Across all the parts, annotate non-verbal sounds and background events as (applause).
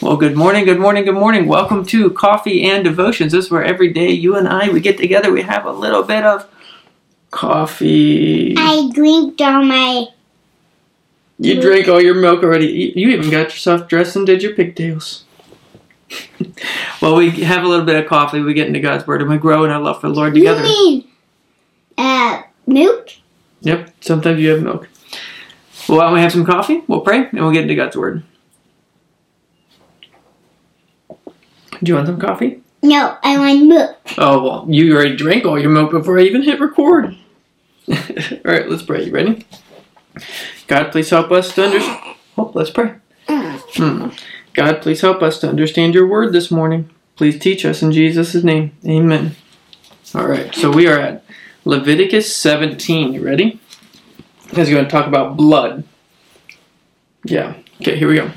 Well, good morning, good morning, good morning. Welcome to Coffee and Devotions. This is where every day you and I we get together. We have a little bit of coffee. I drinked all my. You drank all your milk already. You you even got yourself dressed and did your pigtails. (laughs) well, we have a little bit of coffee. We get into God's Word and we grow in our love for the Lord together. You mean, uh, milk? Yep. Sometimes you have milk. Well, why don't we have some coffee? We'll pray and we'll get into God's Word. Do you want some coffee? No, I want milk. Oh, well, you already drank all your milk before I even hit record. (laughs) all right, let's pray. You ready? God, please help us to understand. Oh, let's pray. Hmm. God, please help us to understand your word this morning. Please teach us in Jesus' name. Amen. All right, so we are at Leviticus 17. You ready? As going to talk about blood. Yeah. Okay, here we go.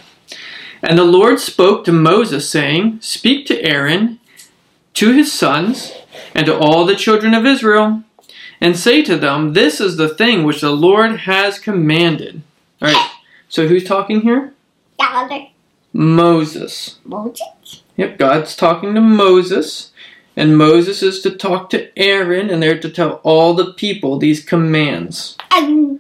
And the Lord spoke to Moses, saying, Speak to Aaron, to his sons, and to all the children of Israel, and say to them, This is the thing which the Lord has commanded. All right, so who's talking here? Dollar. Moses. Moses? Yep, God's talking to Moses, and Moses is to talk to Aaron, and they're to tell all the people these commands. Um,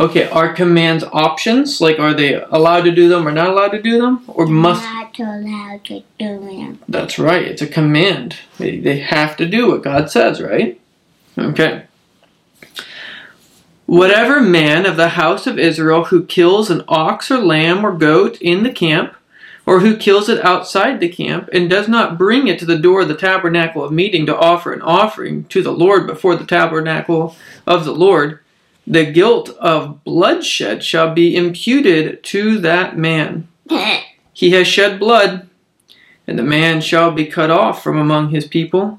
Okay, are commands options? Like, are they allowed to do them or not allowed to do them? Or must. not allowed to do it. That's right, it's a command. They, they have to do what God says, right? Okay. Whatever man of the house of Israel who kills an ox or lamb or goat in the camp, or who kills it outside the camp, and does not bring it to the door of the tabernacle of meeting to offer an offering to the Lord before the tabernacle of the Lord, the guilt of bloodshed shall be imputed to that man. (laughs) He has shed blood, and the man shall be cut off from among his people,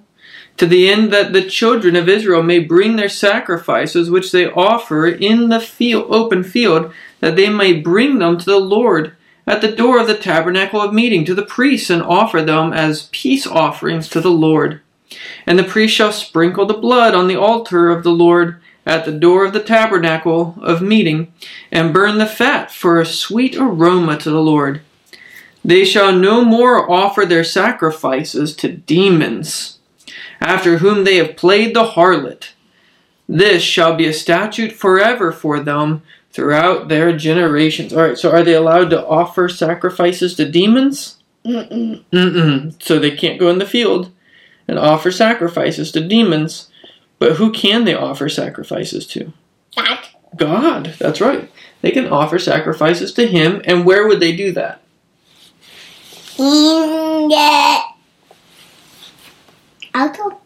to the end that the children of Israel may bring their sacrifices which they offer in the field, open field, that they may bring them to the Lord at the door of the tabernacle of meeting to the priests, and offer them as peace offerings to the Lord. And the priest shall sprinkle the blood on the altar of the Lord at the door of the tabernacle of meeting, and burn the fat for a sweet aroma to the Lord. They shall no more offer their sacrifices to demons, after whom they have played the harlot. This shall be a statute forever for them throughout their generations. All right, so are they allowed to offer sacrifices to demons? Mm-mm. Mm-mm. So they can't go in the field and offer sacrifices to demons. But who can they offer sacrifices to? That. God. That's right. They can offer sacrifices to Him, and where would they do that? In the. Alto.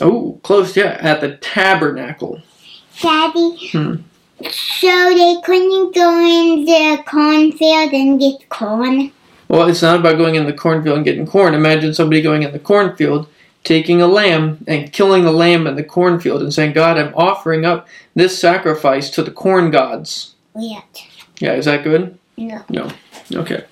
Oh, close, yeah, at the tabernacle. Daddy. Hmm. So they couldn't go in the cornfield and get corn. Well, it's not about going in the cornfield and getting corn. Imagine somebody going in the cornfield, taking a lamb and killing the lamb in the cornfield and saying, God, I'm offering up this sacrifice to the corn gods. Yet. Yeah, is that good? No. No. Okay.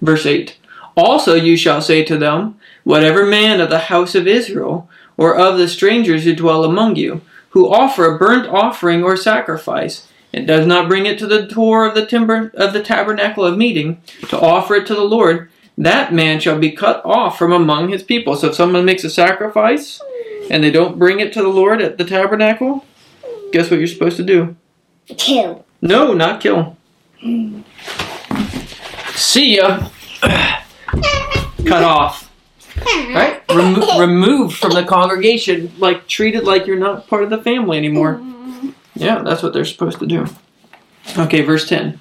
Verse 8 Also you shall say to them, Whatever man of the house of Israel, or of the strangers who dwell among you, who offer a burnt offering or sacrifice, and does not bring it to the door of the timber of the tabernacle of meeting, to offer it to the Lord, that man shall be cut off from among his people. So if someone makes a sacrifice and they don't bring it to the Lord at the tabernacle, guess what you're supposed to do? Kill. No, not kill. See ya. Cut off. Right? Remo- (laughs) removed from the congregation, like treated like you're not part of the family anymore. Yeah, that's what they're supposed to do. Okay, verse 10.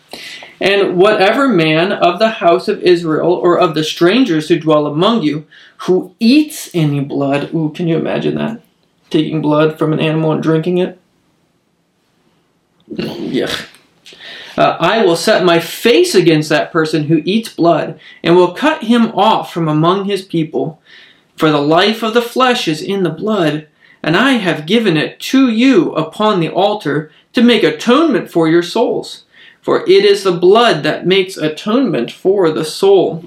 And whatever man of the house of Israel or of the strangers who dwell among you who eats any blood, ooh, can you imagine that? Taking blood from an animal and drinking it? Yuck. Uh, I will set my face against that person who eats blood, and will cut him off from among his people. For the life of the flesh is in the blood, and I have given it to you upon the altar to make atonement for your souls. For it is the blood that makes atonement for the soul.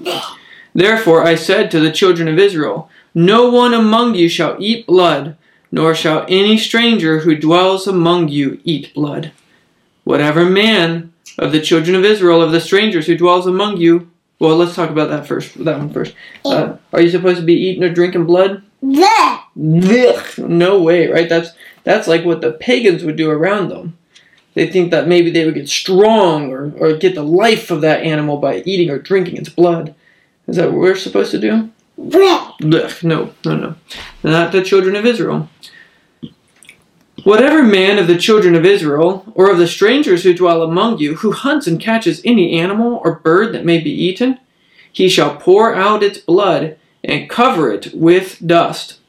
Therefore I said to the children of Israel, No one among you shall eat blood, nor shall any stranger who dwells among you eat blood. Whatever man of the children of Israel, of the strangers who dwells among you. Well, let's talk about that first. That one first. Uh, are you supposed to be eating or drinking blood? Bleh. Blech, no way, right? That's that's like what the pagans would do around them. They think that maybe they would get strong or, or get the life of that animal by eating or drinking its blood. Is that what we're supposed to do? Bleh. Blech, no, no, no. Not the children of Israel. Whatever man of the children of Israel, or of the strangers who dwell among you, who hunts and catches any animal or bird that may be eaten, he shall pour out its blood and cover it with dust.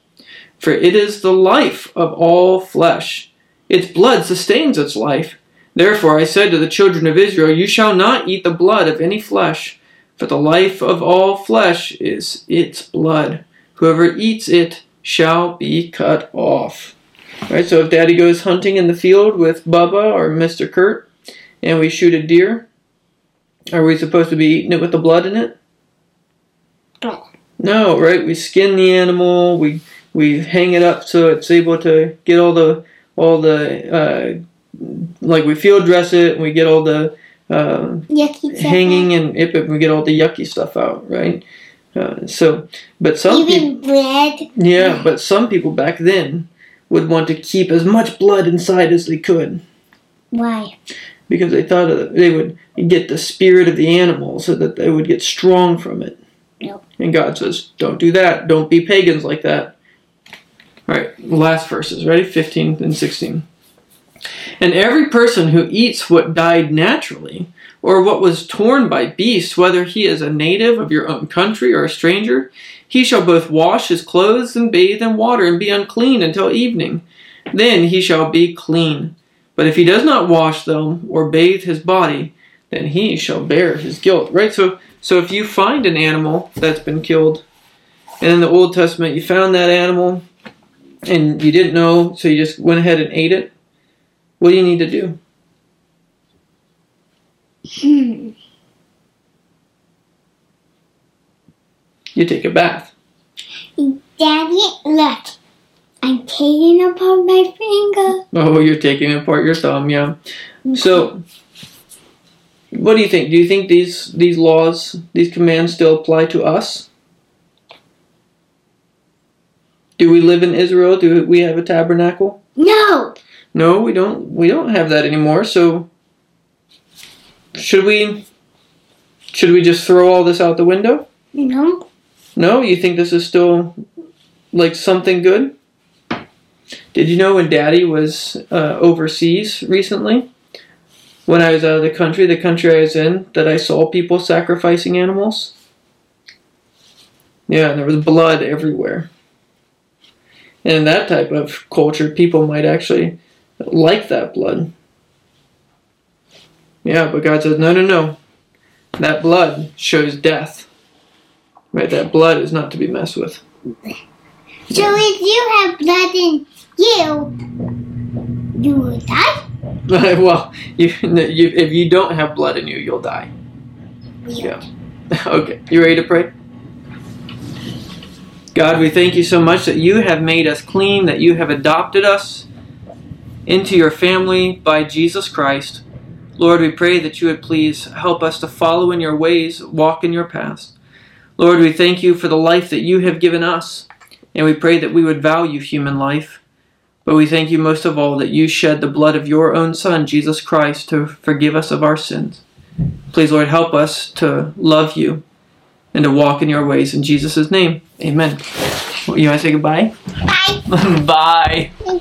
For it is the life of all flesh. Its blood sustains its life. Therefore I said to the children of Israel, You shall not eat the blood of any flesh, for the life of all flesh is its blood. Whoever eats it shall be cut off. Right, so if Daddy goes hunting in the field with Bubba or Mr. Kurt, and we shoot a deer, are we supposed to be eating it with the blood in it? Bleh. No, right? We skin the animal. We we hang it up so it's able to get all the all the uh, like we field dress it. and We get all the uh, hanging and it, we get all the yucky stuff out, right? Uh, so, but some Even bread. yeah, but some people back then would want to keep as much blood inside as they could Why? because they thought they would get the spirit of the animal so that they would get strong from it. Nope. And God says, don't do that. Don't be pagans like that. All right, last verses. Ready? 15 and 16. And every person who eats what died naturally, or what was torn by beasts, whether he is a native of your own country or a stranger, he shall both wash his clothes and bathe in water and be unclean until evening. Then he shall be clean. But if he does not wash them or bathe his body, then he shall bear his guilt. Right? So so if you find an animal that's been killed, and in the Old Testament you found that animal and you didn't know, so you just went ahead and ate it, what do you need to do? Hmm. (laughs) You take a bath. Daddy, look. I'm taking apart my finger. Oh, you're taking apart your thumb, yeah. So what do you think? Do you think these these laws, these commands still apply to us? Do we live in Israel? Do we have a tabernacle? No. No, we don't. We don't have that anymore. So, should we? Should we just throw all this out the window? No. No, you think this is still like something good? Did you know when Daddy was uh, overseas recently? When I was out of the country, the country I was in, that I saw people sacrificing animals. Yeah, and there was blood everywhere. And in that type of culture, people might actually like that blood. Yeah, but God says, no, no, no. That blood shows death. Right? That blood is not to be messed with. So if you have blood in you, you will die? (laughs) well, you, you, if you don't have blood in you, you'll die. Yeah. (laughs) Okay, you ready to pray? God, we thank you so much that you have made us clean, that you have adopted us into your family by Jesus Christ. Lord, we pray that you would please help us to follow in your ways, walk in your paths. Lord, we thank you for the life that you have given us, and we pray that we would value human life. But we thank you most of all that you shed the blood of your own Son, Jesus Christ, to forgive us of our sins. Please, Lord, help us to love you and to walk in your ways. In Jesus' name, amen. You want to say goodbye? Bye. (laughs) Bye.